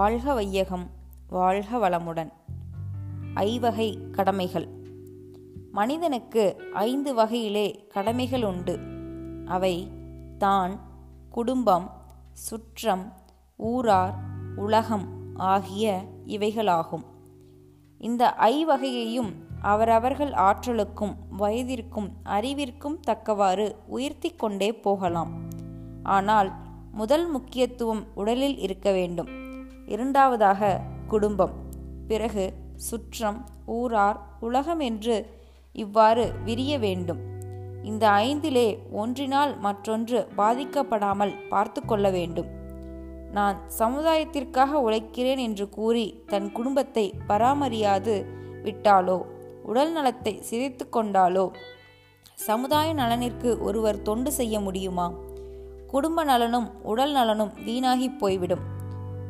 வாழ்க வையகம் வாழ்க வளமுடன். ஐவகை கடமைகள். மனிதனுக்கு ஐந்து வகையிலே கடமைகள் உண்டு. அவை தான் குடும்பம் சுற்றம் ஊரார் உலகம் ஆகிய இவைகளாகும். இந்த ஐவகையையும் அவரவர்கள் ஆற்றலுக்கும் வயதிற்கும் அறிவிற்கும் தக்கவாறு உயர்த்தி கொண்டே போகலாம். ஆனால் முதல் முக்கியத்துவம் உடலில் இருக்க வேண்டும். இரண்டாவதாக குடும்பம். பிறகு சுற்றம் ஊரார் உலகம் என்று இவ்வாறு விரிய வேண்டும். இந்த ஐந்திலே ஒன்றினால் மற்றொன்று பாதிக்கப்படாமல் பார்த்து கொள்ள வேண்டும். நான் சமுதாயத்திற்காக உழைக்கிறேன் என்று கூறி தன் குடும்பத்தை பராமரியாது விட்டாலோ உடல் நலத்தை சிதைத்து கொண்டாலோ சமுதாய நலனிற்கு ஒருவர் தொண்டு செய்ய முடியுமா? குடும்ப நலனும் உடல் நலனும் வீணாகி போய்விடும்.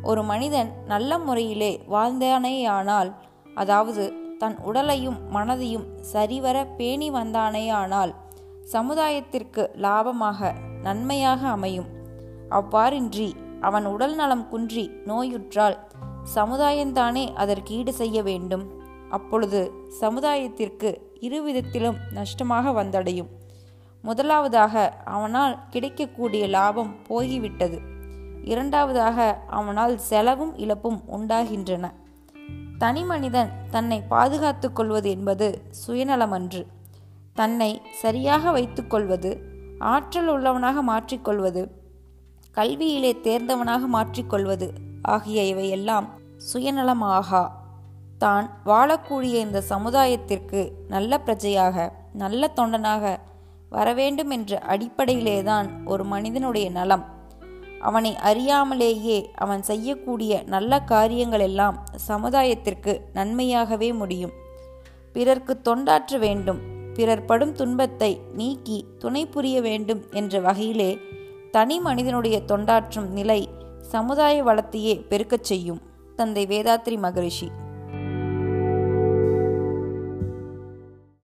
ஒரு மனிதன் நல்ல முறையிலே வாழ்ந்தானேயானால் அதாவது தன் உடலையும் மனதையும் சரிவர பேணி வந்தானேயானால் சமுதாயத்திற்கு லாபமாக நன்மையாக அமையும். அவ்வாறின்றி அவன் உடல் நலம் குன்றி நோயுற்றால் சமுதாயம்தானே அதற்கு ஈடு செய்ய வேண்டும். அப்பொழுது சமுதாயத்திற்கு இருவிதத்திலும் நஷ்டமாக வந்தடையும். முதலாவதாக அவனால் கிடைக்கக்கூடிய லாபம் போய்விட்டது இரண்டாவதாக அவனால் செலவும் இழப்பும் உண்டாகின்றன. தனி மனிதன் தன்னை பாதுகாத்து கொள்வது என்பது சுயநலமன்று. தன்னை சரியாக வைத்துக்கொள்வது ஆற்றல் உள்ளவனாக மாற்றிக்கொள்வது கல்வியிலே தேர்ந்தவனாக மாற்றிக்கொள்வது ஆகிய இவையெல்லாம் சுயநலமாகா. தான் வாழக்கூடிய இந்த சமுதாயத்திற்கு நல்ல பிரஜையாக நல்ல தொண்டனாக வரவேண்டும் என்ற அடிப்படையிலேதான் ஒரு மனிதனுடைய நலம். அவனை அறியாமலேயே அவன் செய்யக்கூடிய நல்ல காரியங்களெல்லாம் சமுதாயத்திற்கு நன்மையாகவே முடியும். பிறர்க்கு தொண்டாற்ற வேண்டும். பிறர் படும் துன்பத்தை நீக்கி துணை புரிய வேண்டும் என்ற வகையிலே தனி மனிதனுடைய தொண்டாற்றும் நிலை சமுதாய வளத்தையே பெருக்கச் செய்யும். தந்தை வேதாத்ரி மகரிஷி.